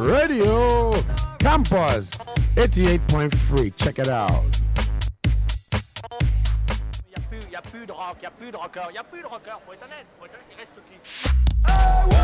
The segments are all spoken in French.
Radio Campus 88.3. Check it out. Il n'y a plus de rock, il n'y a plus de rocker, il n'y a plus de rocker, faut être honnête, faut être honnête, il reste qui ah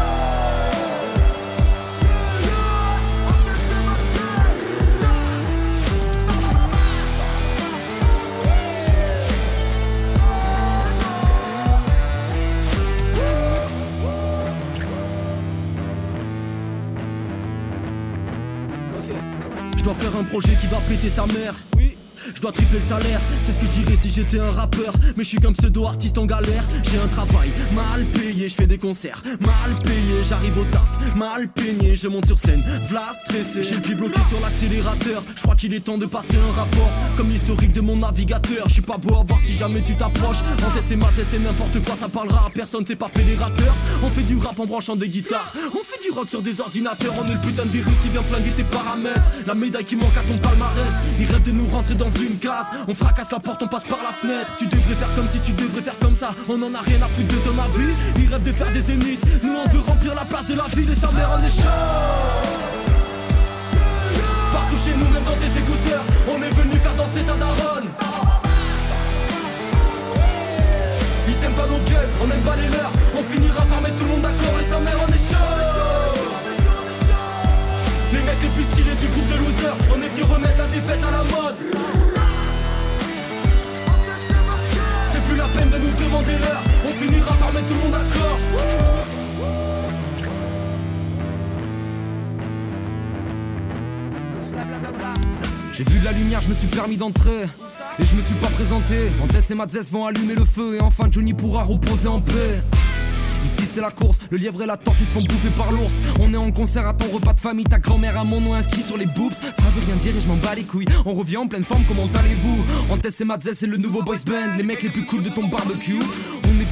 dois faire un projet qui va péter sa mère. Je dois tripler le salaire, c'est ce que je dirais si j'étais un rappeur. Mais je suis comme pseudo-artiste en galère. J'ai un travail mal payé, je fais des concerts mal payé. J'arrive au taf, mal peigné, je monte sur scène, v'là stressé. J'ai le pied bloqué sur l'accélérateur. Je crois qu'il est temps de passer un rapport, comme l'historique de mon navigateur. Je suis pas beau à voir si jamais tu t'approches. En test et maths, c'est n'importe quoi, ça parlera à personne, c'est pas fédérateur. On fait du rap en branchant des guitares, on fait du rock sur des ordinateurs. On est le putain de virus qui vient flinguer tes paramètres. La médaille qui manque à ton palmarès. Ils rêvent de nous rentrer dans une case. On fracasse la porte, on passe par la fenêtre. Tu devrais faire comme si tu devrais faire comme ça. On en a rien à foutre de ton avis. Ils rêvent de faire des zéniths. Nous on veut remplir la place de la ville et sa mère en est chaud. Partout chez nous, même dans tes écouteurs, on est venu faire danser ta daronne. Ils aiment pas nos gueules, on aime pas les leurs. On finira par mettre tout le monde d'accord et sa mère en est chaud. Les mecs les plus on est venu remettre la défaite à la mode. C'est plus la peine de nous demander l'heure, on finira par mettre tout le monde d'accord. J'ai vu de la lumière, je me suis permis d'entrer Et je me suis pas présenté Antès et Matzès vont allumer le feu Et enfin Johnny pourra reposer en paix Ici c'est la course, le lièvre et la tortue se font bouffer par l'ours. On est en concert à ton repas de famille, ta grand-mère a mon nom inscrit sur les boobs Ça veut rien dire et je m'en bats les couilles. On revient en pleine forme, comment allez-vous? Antès et Matzès c'est le nouveau boys band. Les mecs les plus cool de ton barbecue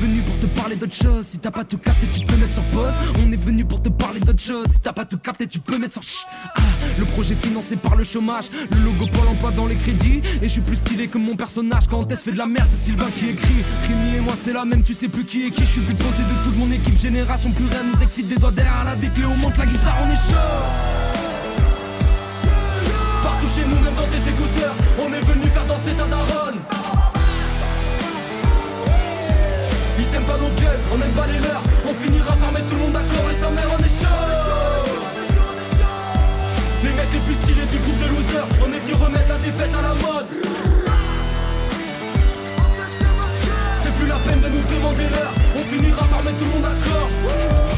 venu pour te parler d'autre chose. Si t'as pas tout capté tu peux mettre sur pause. On est venu pour te parler d'autre chose. Si t'as pas tout capté tu peux mettre sur chut. Ah, Le projet financé par le chômage. Le logo Pôle emploi dans les crédits. Et je suis plus stylé que mon personnage Quand Antès fait de la merde c'est Sylvain qui écrit. Rémi et moi c'est la même tu sais plus qui est qui. Je suis but posé de toute mon équipe Génération plus rien nous excite des doigts derrière la vie Cléo monte la guitare on est chaud. Partout chez nous même dans tes écouteurs On est venu faire danser ta daronne Aiment pas nos gueules, on aime pas les leurs. On finira par mettre tout le monde d'accord et sa mère on est chaud Les mecs les plus stylés du groupe de losers On est venu remettre la défaite à la mode. C'est plus la peine de nous demander l'heure. On finira par mettre tout le monde d'accord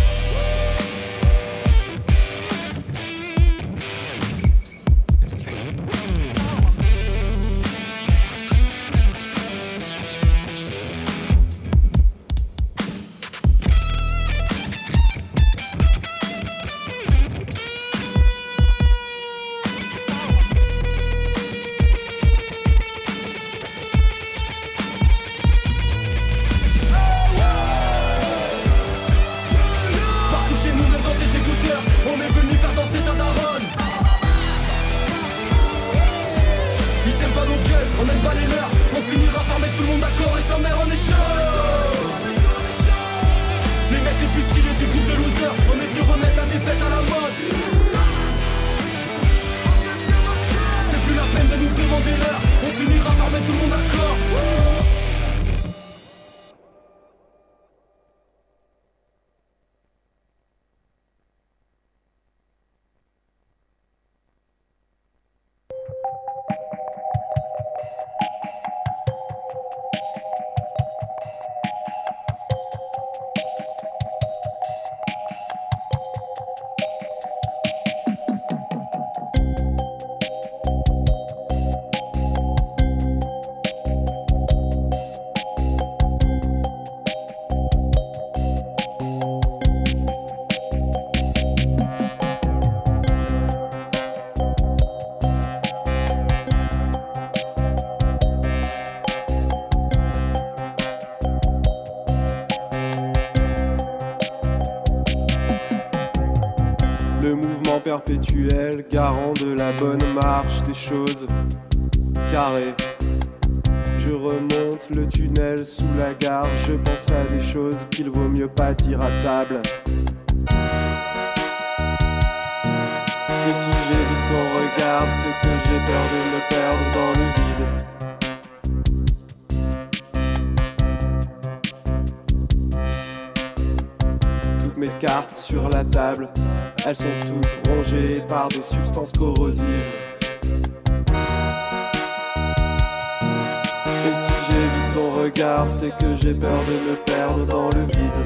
par mettre perpétuel, garant de la bonne marche des choses. Carré. Je remonte le tunnel sous la gare, je pense à des choses qu'il vaut mieux pas dire à table. Et si j'évite ton regard, c'est que j'ai peur de me perdre dans le vide. Toutes mes cartes sur la table, elles sont toutes par des substances corrosives. Et si j'évite ton regard, c'est que j'ai peur de me perdre dans le vide.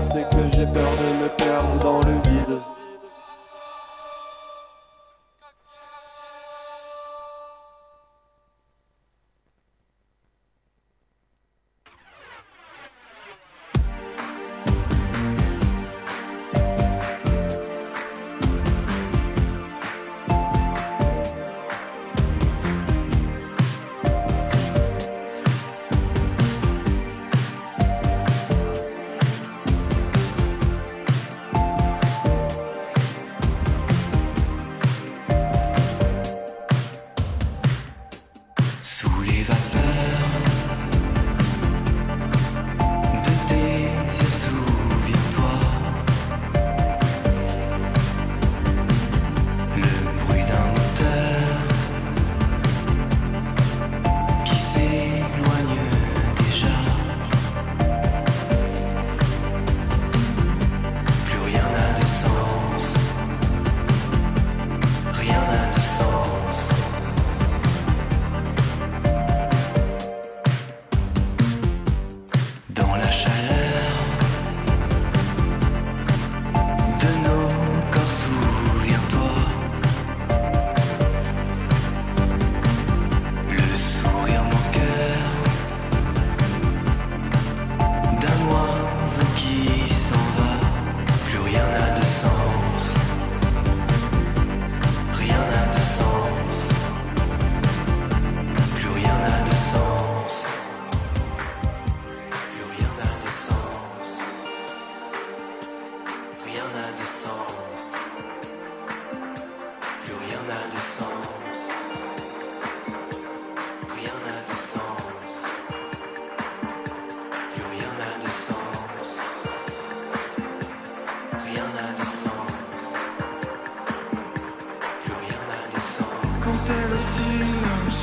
c'est que j'ai peur de me perdre dans le vide.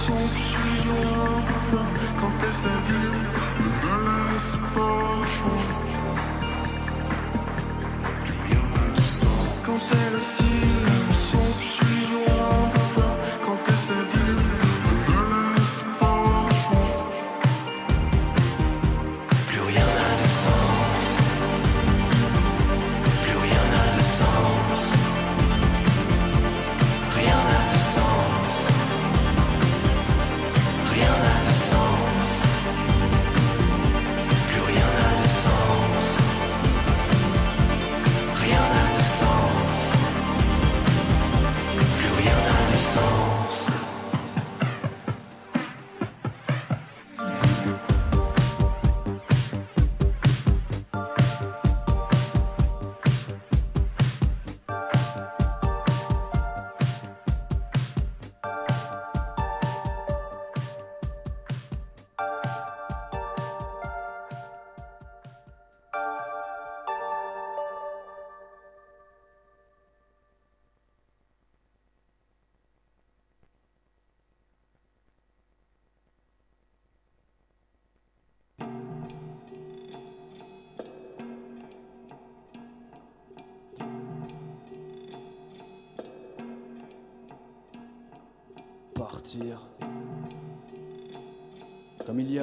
sont que je suis loin quand elle s'habille.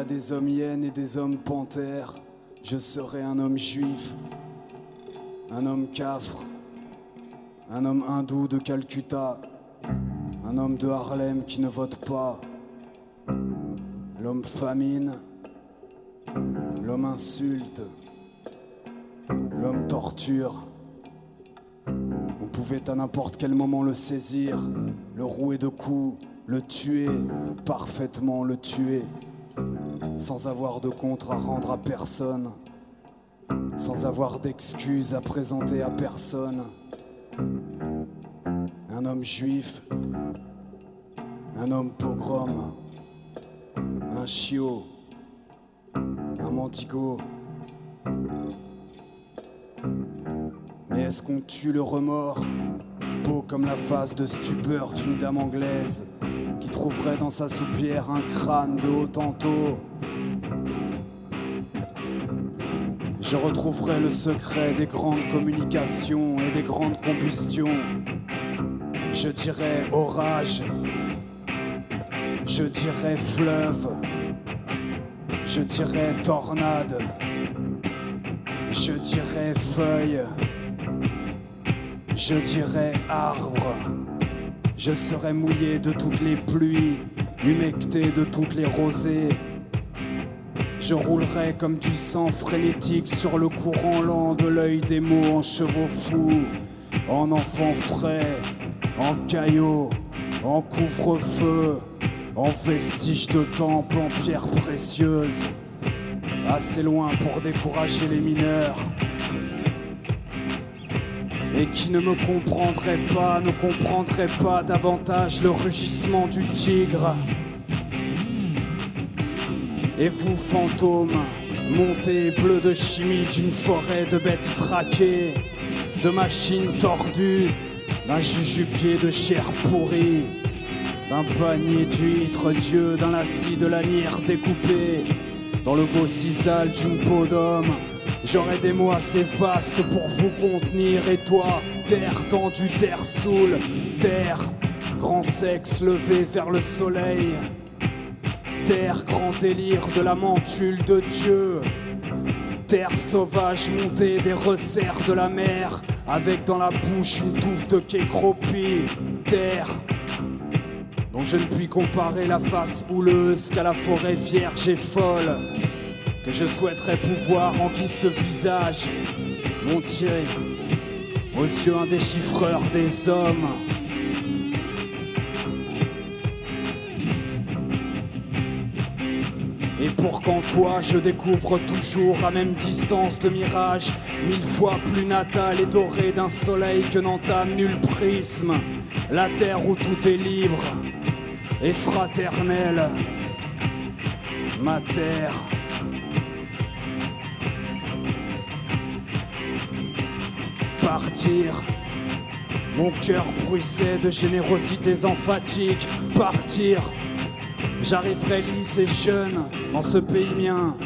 Des hommes hyènes et des hommes panthères, je serai un homme juif, un homme cafre, un homme hindou de Calcutta, un homme de Harlem qui ne vote pas, l'homme famine, l'homme insulte, l'homme torture. On pouvait à n'importe quel moment le saisir, le rouer de coups, le tuer, parfaitement le tuer, sans avoir de compte à rendre à personne, sans avoir d'excuses à présenter à personne. Un homme juif, un homme pogrom, un chiot, un mendigo. Mais est-ce qu'on tue le remords? Beau comme la face de stupeur d'une dame anglaise qui trouverait dans sa soupière un crâne de haut. Je retrouverai le secret des grandes communications et des grandes combustions. Je dirais orage, je dirais fleuve, je dirais tornade, je dirais feuille, je dirais arbre. Je serais mouillé de toutes les pluies, humecté de toutes les rosées. Je roulerai comme du sang frénétique sur le courant lent de l'œil des mots en chevaux fous, en enfants frais, en caillots, en couvre-feu, en vestiges de temple en pierres précieuses. Assez loin pour décourager les mineurs. Et qui ne me comprendrait pas, ne comprendrait pas davantage le rugissement du tigre. Et vous, fantômes, montez bleu de chimie d'une forêt de bêtes traquées, de machines tordues, d'un jujupier de chair pourrie, d'un panier d'huîtres, Dieu, d'un lacis de lanière découpé, dans le beau sisal d'une peau d'homme. J'aurai des mots assez vastes pour vous contenir, et toi, terre tendue, terre saoule, terre, grand sexe levé vers le soleil. Terre, grand délire de la mantule de Dieu. Terre sauvage montée des resserres de la mer, avec dans la bouche une touffe de cropi. Terre dont je ne puis comparer la face houleuse qu'à la forêt vierge et folle, que je souhaiterais pouvoir en guise de visage monter aux yeux indéchiffreurs des hommes. Et pour qu'en toi je découvre toujours à même distance de mirage, mille fois plus natal et doré d'un soleil que n'entame nul prisme, la terre où tout est libre et fraternel, ma terre. Partir, mon cœur bruissait de générosités emphatiques, partir. J'arriverai lisse et jeune dans ce pays mien.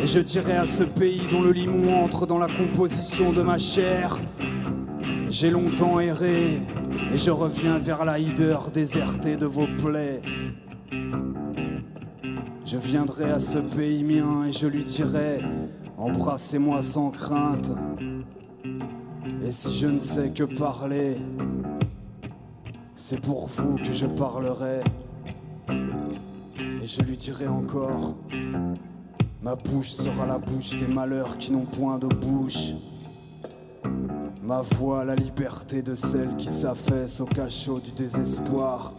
Et je dirai à ce pays dont le limon entre dans la composition de ma chair. J'ai longtemps erré et je reviens vers la hideur désertée de vos plaies. Je viendrai à ce pays mien et je lui dirai Embrassez-moi sans crainte. Et si je ne sais que parler, c'est pour vous que je parlerai. Et je lui dirai encore, ma bouche sera la bouche des malheurs qui n'ont point de bouche. Ma voix, la liberté de celle qui s'affaisse au cachot du désespoir.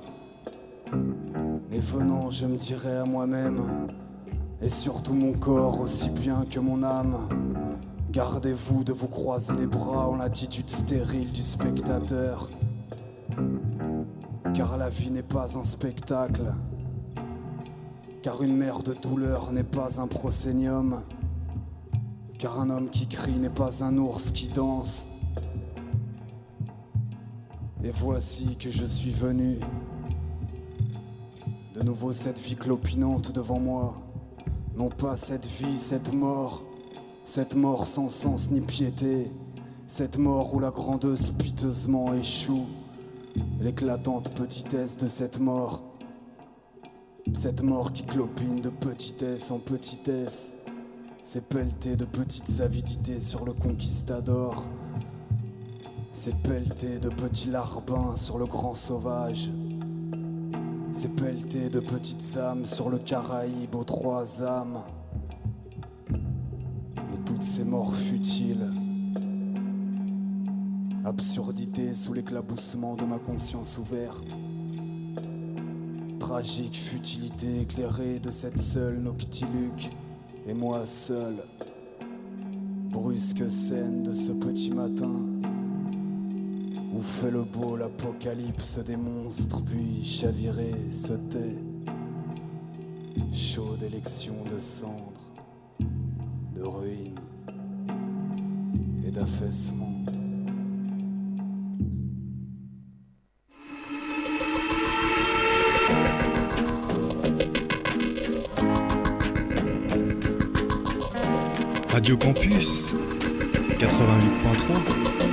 Et venant, je me dirai à moi-même, et surtout mon corps aussi bien que mon âme, gardez-vous de vous croiser les bras en l'attitude stérile du spectateur. Car la vie n'est pas un spectacle. Car une mère de douleur n'est pas un prosénium. Car un homme qui crie n'est pas un ours qui danse. Et voici que je suis venu. De nouveau cette vie clopinante devant moi. Non pas cette vie, cette mort. Cette mort sans sens ni piété. Cette mort où la grandeuse piteusement échoue. L'éclatante petitesse de cette mort Cette mort qui clopine de petitesse en petitesse. C'est pelleté de petites avidités sur le conquistador. C'est pelleté de petits larbins sur le grand sauvage. C'est pelleté de petites âmes sur le Caraïbe aux trois âmes. Toutes ces morts futiles. Absurdité sous l'éclaboussement de ma conscience ouverte. Tragique futilité éclairée de cette seule noctiluque. Et moi seul. Brusque scène de ce petit matin. Où fait le beau l'apocalypse des monstres, puis chaviré se tait. Chaude élection de cendres, de ruines et d'affaissement. Radio Campus 88.3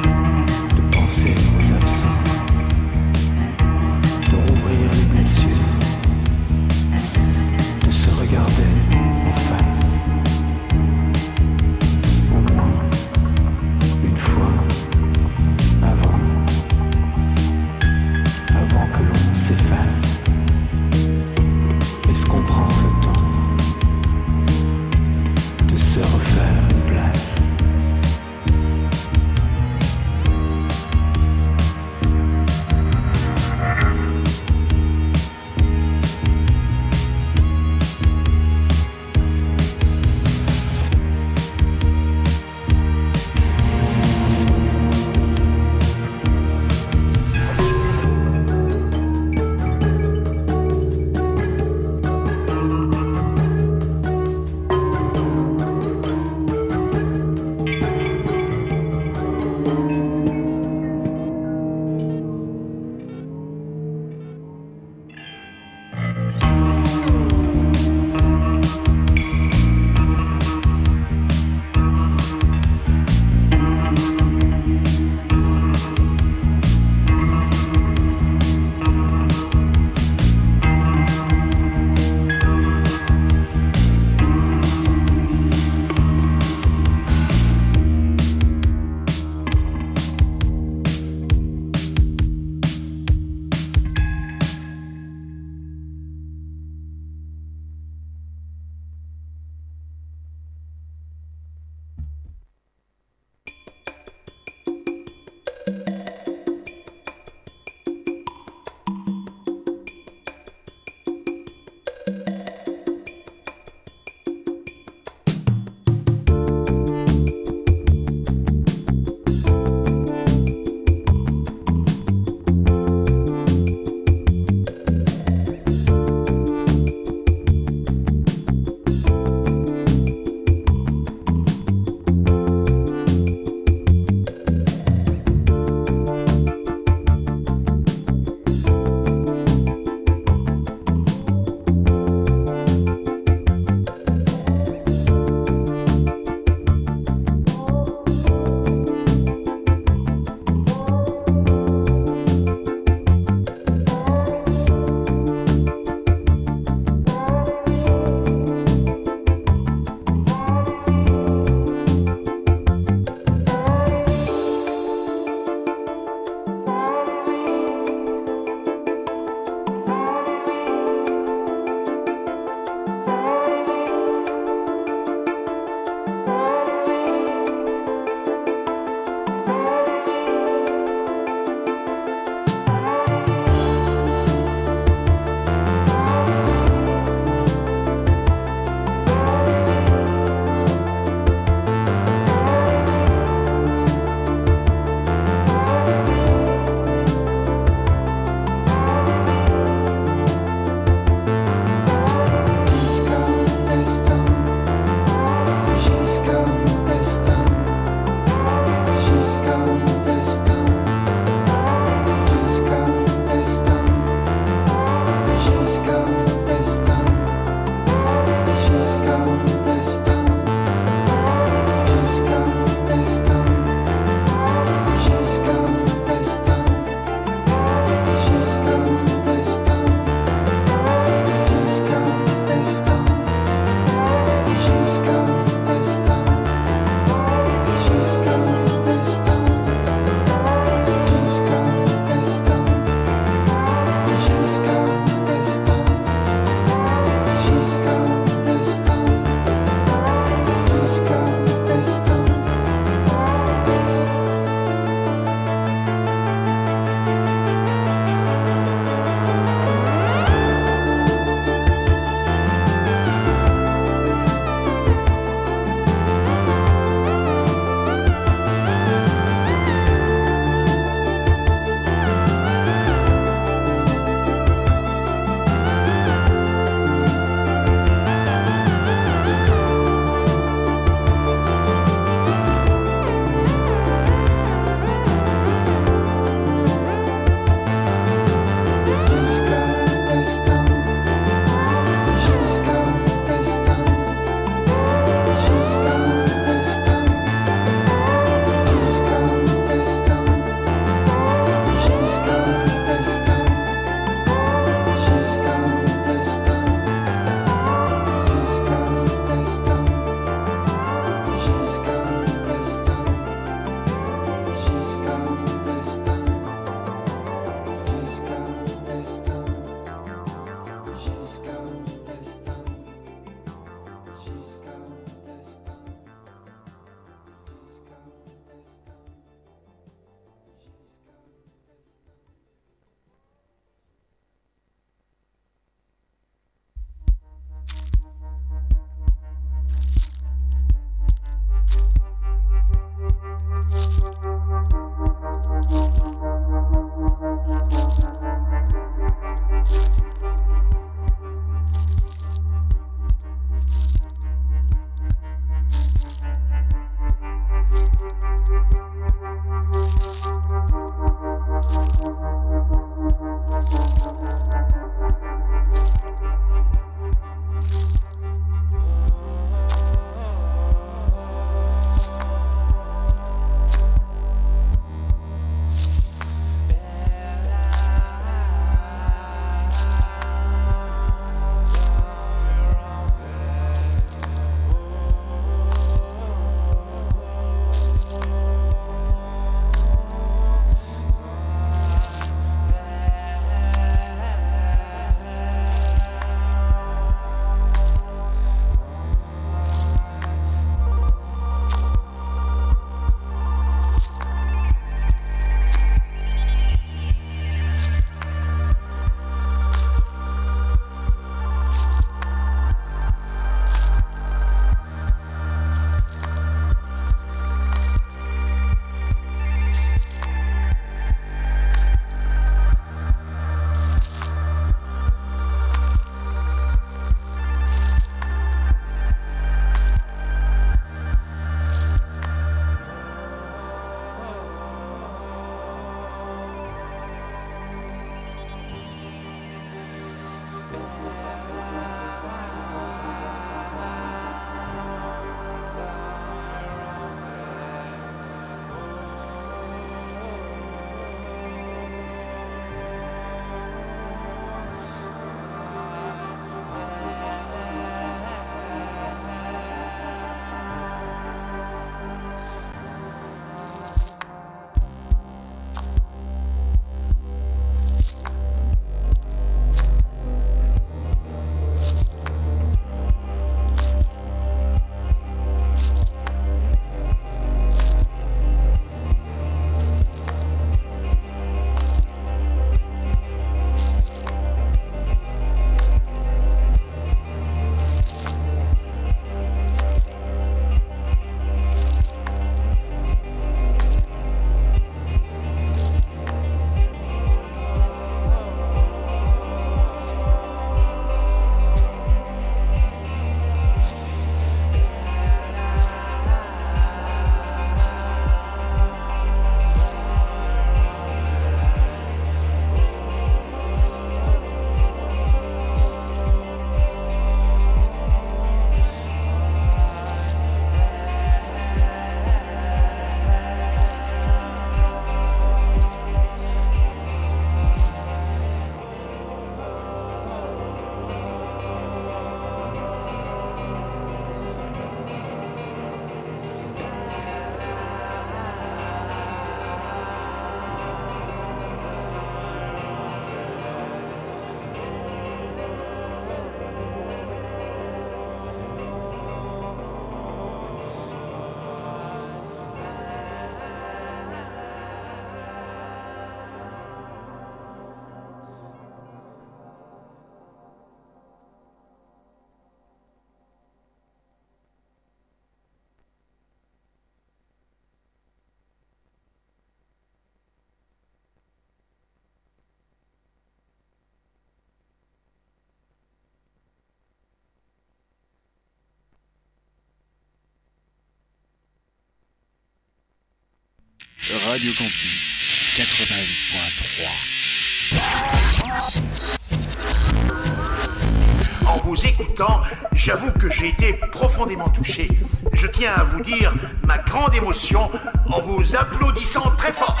Radio Campus 88.3. En vous écoutant, j'avoue que j'ai été profondément touché. Je tiens à vous dire ma grande émotion en vous applaudissant très fort.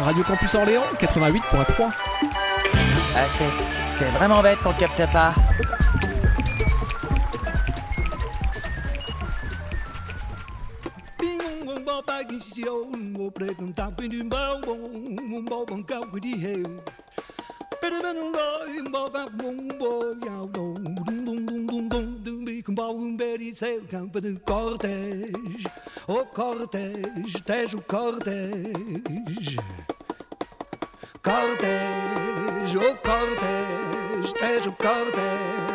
Radio Campus Orléans 88.3. Ah, c'est, c'est vraiment bête qu'on capte pas. Cortège, au cortège, tège au cortège. Cortège, au cortège, tège au cortège.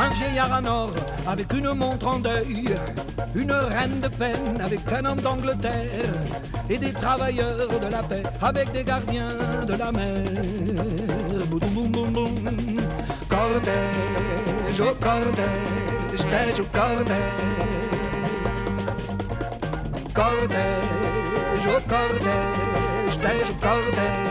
Un vieillard en or avec une montre en deuil, une reine de peine avec un homme d'Angleterre et des travailleurs de la paix avec des gardiens de la mer. Boum, boum, boum. Cortège, au cortège, tège au cortège. Cortège, au cortège, tège au cortège.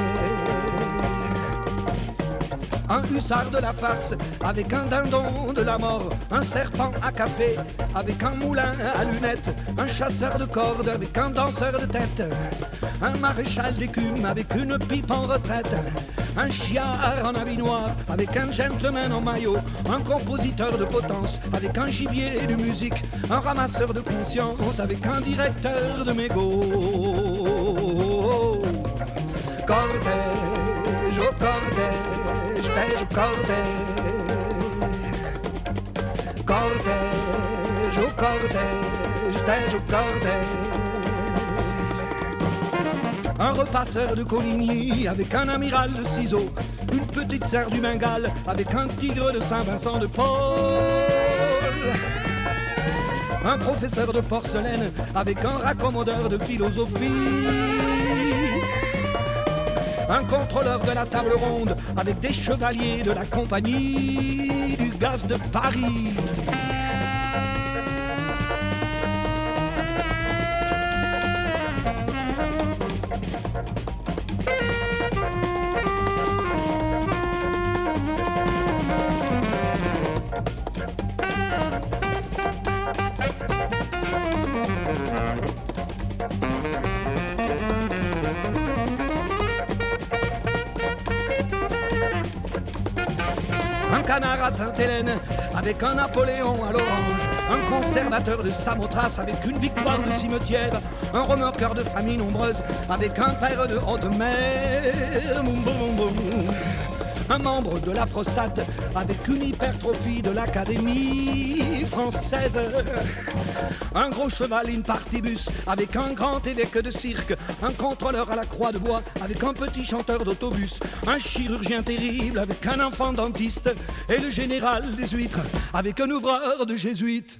Un hussard de la farce avec un dindon de la mort, un serpent à café avec un moulin à lunettes, un chasseur de cordes avec un danseur de tête, un maréchal d'écume avec une pipe en retraite, un chiard en habit noir avec un gentleman en maillot, un compositeur de potence avec un gibier de musique, un ramasseur de conscience avec un directeur de mégot. Cortège, au tège au cortège. Cortège, au cortège, tège au cortège. Un repasseur de Coligny avec un amiral de ciseaux, une petite serre du Bengale avec un tigre de Saint-Vincent de Paul. Un professeur de porcelaine avec un raccommodeur de philosophie. Un contrôleur de la table ronde avec des chevaliers de la compagnie du gaz de Paris. Avec un Napoléon à l'orange. Un conservateur de Samothrace avec une victoire de cimetière. Un remorqueur de famille nombreuse avec un père de haute mer. Un membre de la prostate avec une hypertrophie de l'Académie française. Un gros cheval in partibus avec un grand évêque de cirque. Un contrôleur à la croix de bois avec un petit chanteur d'autobus. Un chirurgien terrible avec un enfant dentiste. Et le général des huîtres avec un ouvreur de jésuites.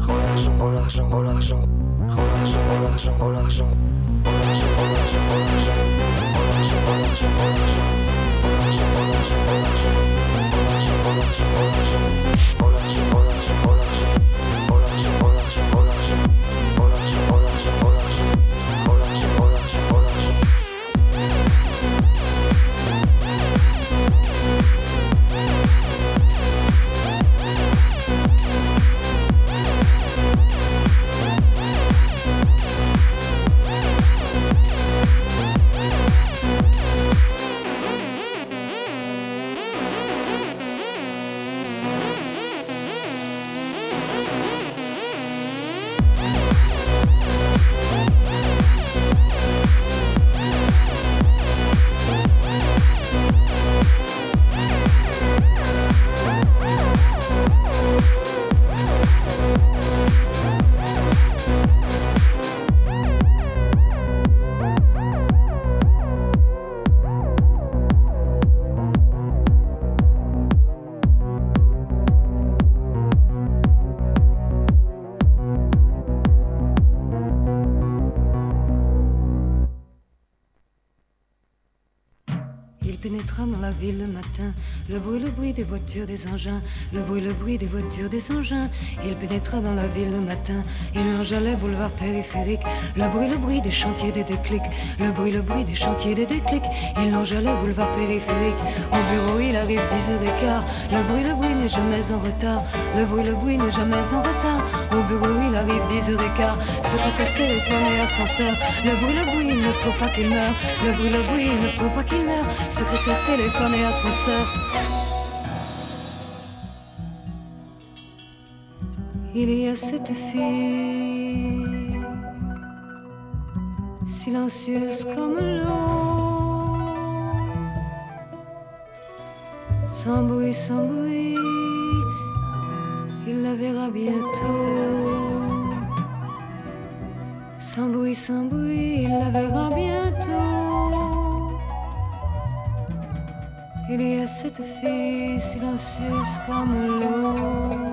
后啦生活啦生活啦生活好啦生活啦生活啦生活好啦生活啦生活啦生活啦生活啦生活啦生活啦生活啦生活啦生活啦生活啦生活啦生活啦生活啦生活啦 Il pénétra dans la ville le matin, le bruit, le bruit des voitures, des engins, le bruit, le bruit des voitures, des engins. Il pénétra dans la ville le matin, il enjalait boulevard périphérique, le bruit, le bruit des chantiers, des déclics, le bruit, le bruit des chantiers, des déclics. Il enjalait boulevard périphérique, au bureau il arrive 10h15, le bruit, le bruit n'est jamais en retard, le bruit, le bruit n'est jamais en retard, au bureau il arrive 10h15, secrétaire téléphone et ascenseur, le bruit, le bruit, il ne faut pas qu'il meure, le bruit, le bruit, il ne faut pas qu'il meure, secrétaire téléphone et ascenseur. Il y a cette fille, silencieuse comme l'eau, sans bruit, sans bruit, il la verra bientôt. Sans bruit, sans bruit, il la verra bientôt. Il y a cette fille silencieuse comme l'eau.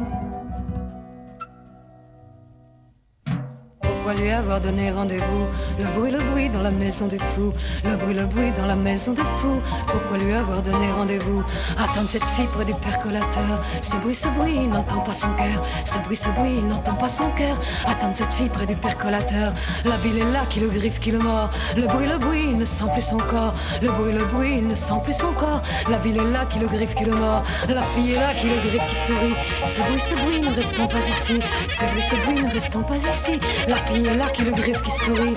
Pourquoi lui avoir donné rendez-vous Le bruit, le bruit dans la maison des fous. Le bruit, le bruit dans la maison des fous. Pourquoi lui avoir donné rendez-vous? Attendre cette fille près du percolateur. Ce bruit, ce bruit, il n'entend pas son cœur. Ce bruit, ce bruit, il n'entend pas son cœur. Attendre cette fille près du percolateur. La ville est là qui le griffe, qui le mord. Le bruit, le bruit, il ne sent plus son corps. Le bruit, le bruit, il ne sent plus son corps. La ville est là qui le griffe, qui le mord. La fille est là qui le griffe, qui sourit. Ce bruit, ce bruit, ne restons pas ici. Ce bruit, ce bruit, ne restons pas ici. La fille est là qui le griffe, qui sourit.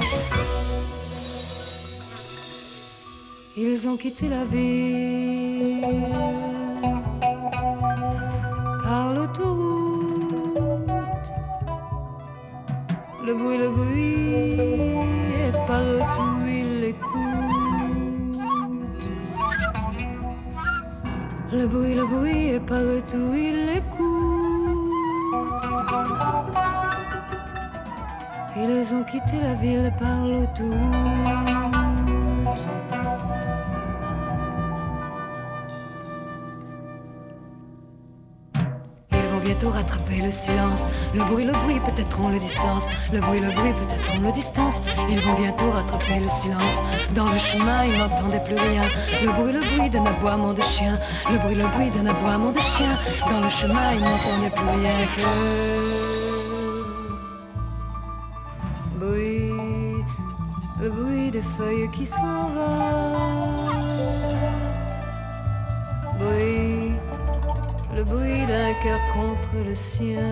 Ils ont quitté la ville par l'autoroute. Le bruit, le bruit, et partout ils l'écoutent. Le bruit, le bruit, et partout ils l'écoutent. Ils ont quitté la ville par l'autoroute. Ils vont bientôt rattraper le silence. Le bruit, le bruit, peut-être on le distance. Le bruit, le bruit, peut-être on le distance. Ils vont bientôt rattraper le silence. Dans le chemin, ils n'entendaient plus rien. Le bruit, le bruit d'un aboiement de chien. Le bruit, le bruit d'un aboiement de chien. Dans le chemin, ils n'entendaient plus rien que qui s'envolent. Bruit, le bruit d'un cœur contre le sien.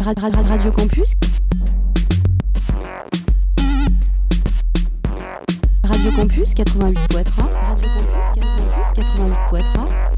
Radio Campus. Radio Campus 88.3. Radio Campus 88.3.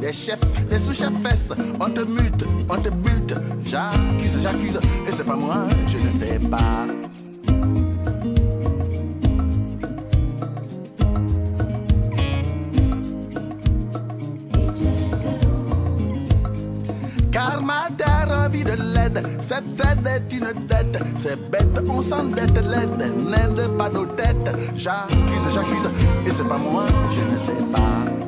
Des chefs, des sous-chefesses, on te mute, on te bute. J'accuse, j'accuse, et c'est pas moi, je ne sais pas. Car ma terre a de l'aide, cette aide est une dette. C'est bête, on s'endette, l'aide n'aide pas nos têtes. J'accuse, j'accuse, et c'est pas moi, je ne sais pas.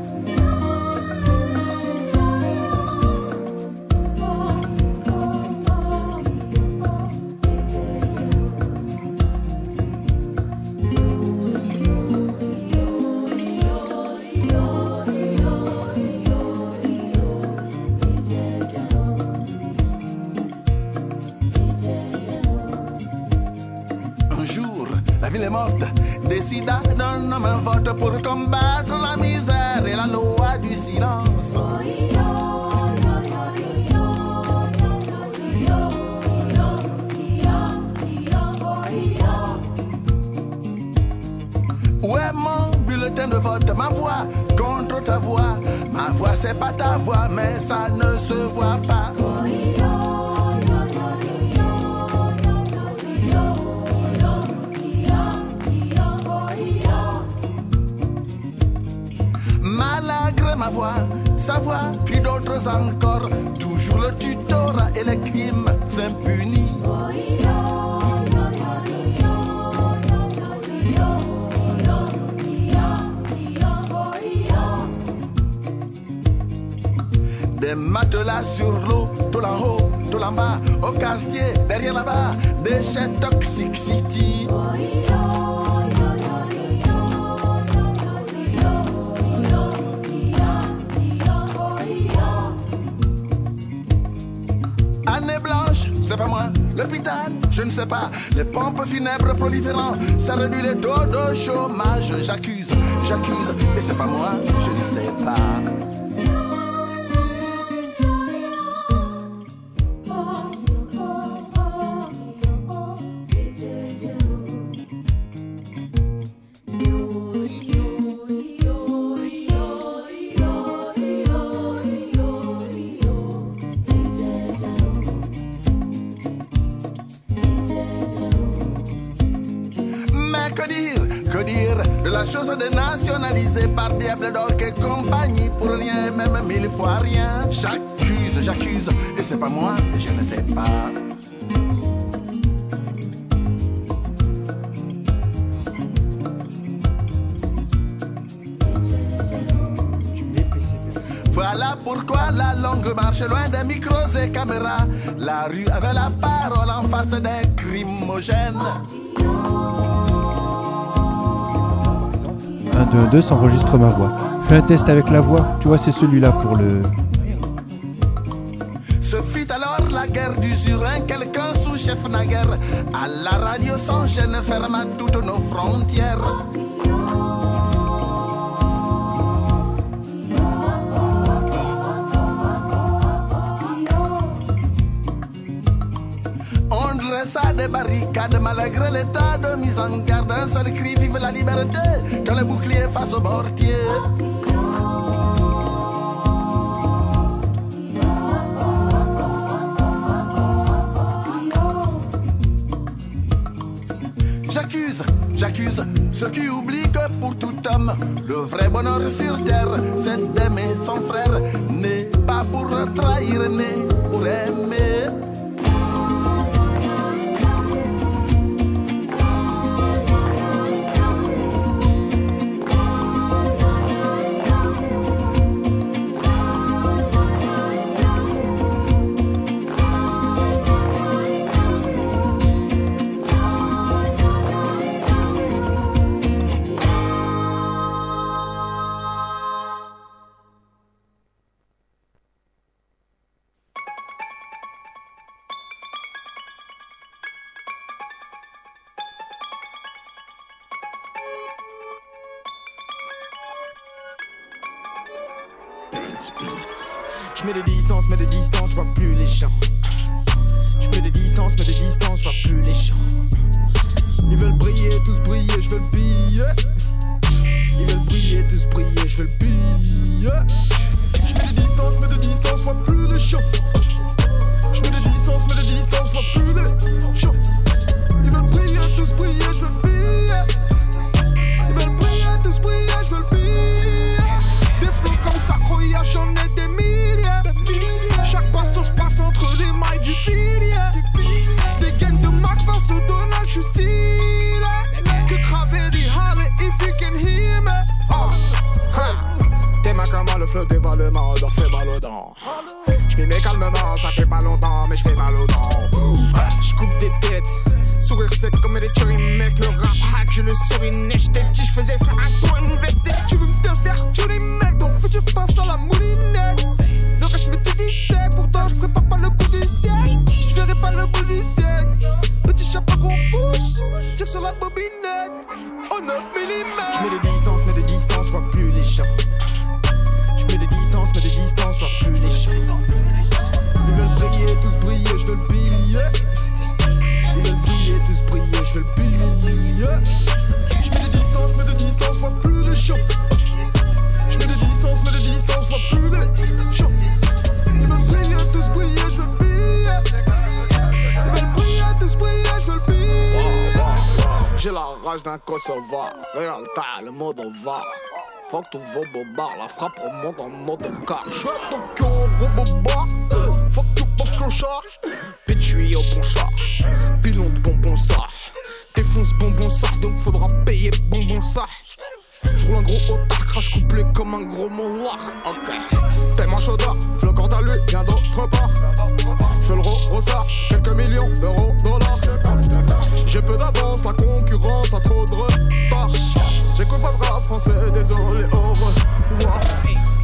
Les pompes funèbres proliférants, ça réduit les taux de chômage. J'accuse, j'accuse, et c'est pas moi, je ne sais pas. La rue avait la parole en face des crimogènes. 1, 2, 2, ça enregistre ma voix. Fais un test avec la voix, tu vois, c'est celui-là pour le. Ce fut à d'usurin, quelqu'un sous-chef naguère. À la radio sans gêne, ferme à toutes nos frontières. Barricades malgré l'état de mise en garde. Un seul cri, vive la liberté, que le bouclier face au mortier. Comme des cherry mec. Le rap hack, je le net. J'étais petit, j'faisais ça à toi, une veste. Tu veux me tester, tu les mecs. Ton futur passe à la moulinette. Le reste me tout dit c'est, pourtant j'prépare pas le coup du siècle. J'verrai pas le bout du siècle. Petit chapeau qu'on pousse, tire sur la bobinette. Au 9 mm. Billet. J'mets des distances, mets des distances, j'vois plus les champs. J'mets des distances, mets des distances, j'vois plus les champs. Ils veulent briller, tous briller, je veux le billet. Ils veulent briller, tous briller, je veux le billet. J'ai la rage d'un Kosovar, regarde t'as le mode va. Fuck tout vos bobards, la frappe remonte en mode car. J'suis à Tokyo, robobar. Fuck tout pauvre clochard. Bitch, j'suis au bon charge. Pilon de bonbons ça. Défonce bonbon donc faudra payer bonbon ça. J'roule un gros otard, crash couplé comme un gros molar. Ok. T'es ma chaudard, le corps à lui, vient d'autre part. J'fais le ressort, quelques millions d'euros, dollars. J'ai peu d'avance, la concurrence a trop de retard. J'écoute pas de français, désolé, au revoir.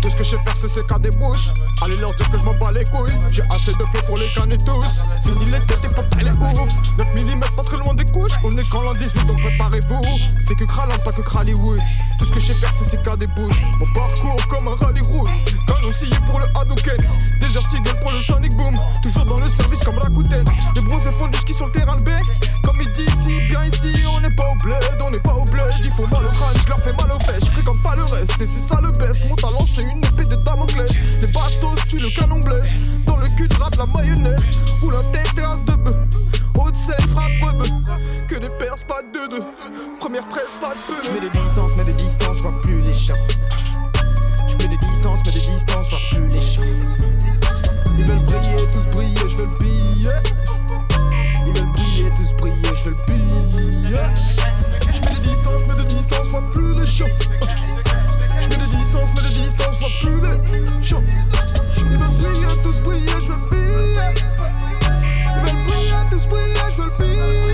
Tout ce que je sais faire, c'est ce qu'à des bouches. Allez leur dire que je m'en bats les couilles? J'ai assez de flow pour les canner tous. Fini les têtes et pas les ouf. 9 mm, pas très loin des couches. On est qu'en l'an 18, donc préparez-vous. C'est que Kraland, pas que Kraliwood. Tout ce que je sais faire, c'est ce qu'à des bouches. Mon parcours comme un rallye rouge. Canon scié pour le Hadouken. Desert Eagle pour le Sonic Boom. Toujours dans le service comme Rakuten. Les bronzés font du ski sur le terrain, le Bex. Comme il dit ici, bien ici, on n'est pas au bled, on n'est pas au bled. J'dis faut mal au crâne, j'leur fais mal aux fesses. J'fais comme pas le reste, et c'est ça le best. Mon talent, c'est une épée de Damoclès. Les bastos tuent le canon blesse. Dans le cul de rap, la mayonnaise. Ou la tête terrasse de bœuf. Haute scène, frappe rebeu. Que des perses, pas de deux. Première presse, pas de peu. J'mets des distances, mets des distances, j'vois plus les champs. J'mets des distances, mets des distances, j'vois plus les champs. Ils veulent briller, tous briller, je veux le billet. Ils veulent briller, tous briller, je veux le billet. J'mets des distances, mets des distances, j'vois plus les champs. Distances, j'vois plus les champs. Ils veulent briller, tous briller, je veux le billet. Ils veulent briller, tous briller, je veux le billet.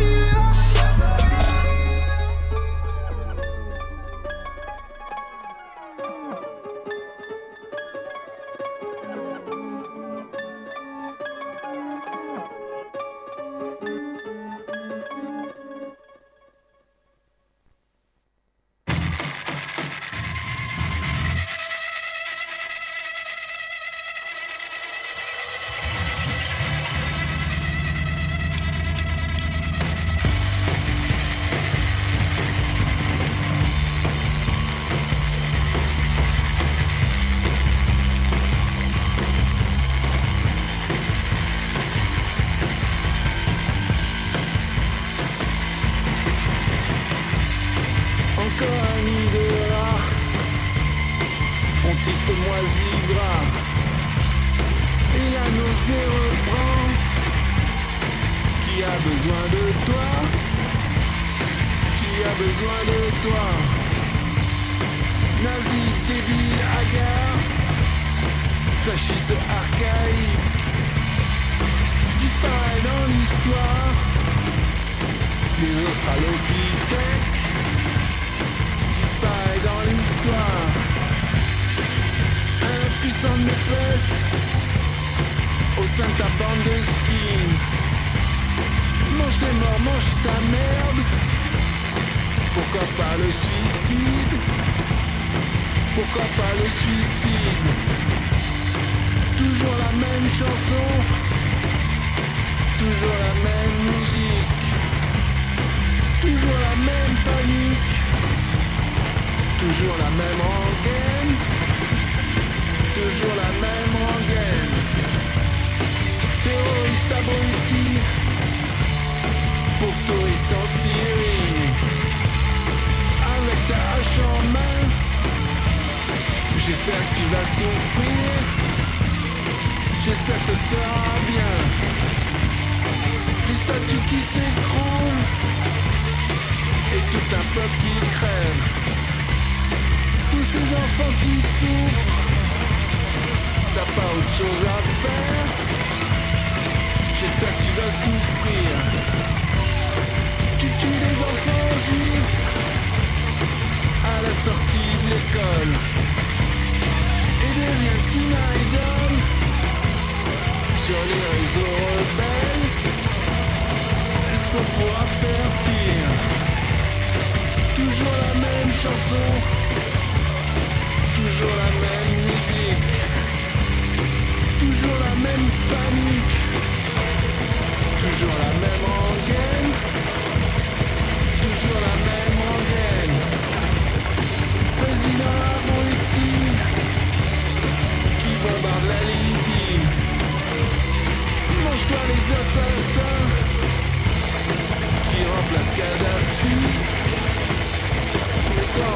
Les australopithèques disparaît dans l'histoire. Impuissant de mes fesses au sein de ta bande de ski. Mange des morts, mange ta merde. Pourquoi pas le suicide Pourquoi pas le suicide Toujours la même chanson, toujours la même musique, toujours la même panique, toujours la même rengaine, toujours la même rengaine. Terroriste abruti, pauvre touriste en Syrie, avec ta hache en main, j'espère que tu vas souffrir. J'espère que ce sera bien. Les statues qui s'écroulent et tout un peuple qui crève. Tous ces enfants qui souffrent. T'as pas autre chose à faire. J'espère que tu vas souffrir. Tu tues les enfants juifs à la sortie de l'école. Et deviens Tina Idol sur les réseaux rebelles. Est-ce qu'on pourra faire pire? Toujours la même chanson, toujours la même musique, toujours la même panique, toujours la même rengaine, toujours la même rengaine. Président abruti qui bombarde la Libye. Mange-toi les assassins qui remplacent Kadhafi. Toujours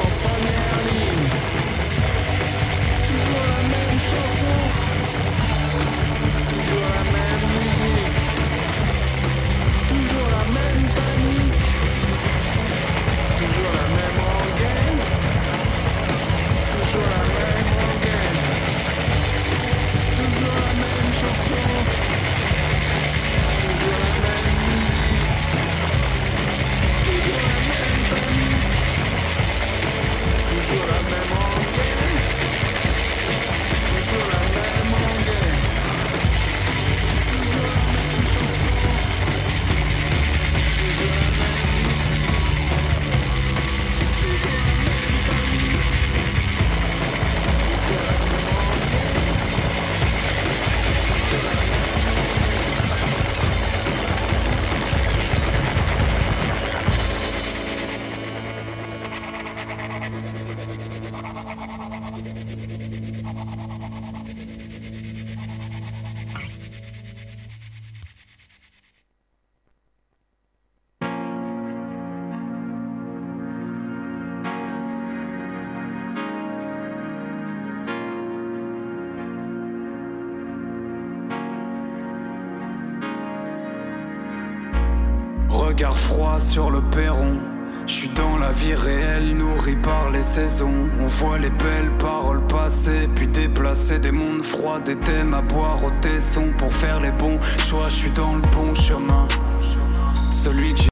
la même chanson, toujours la même musique, On voit les belles paroles passer, puis déplacer des mondes froids, des thèmes à boire au tesson pour faire les bons choix. Je suis dans le bon chemin, celui que j'ai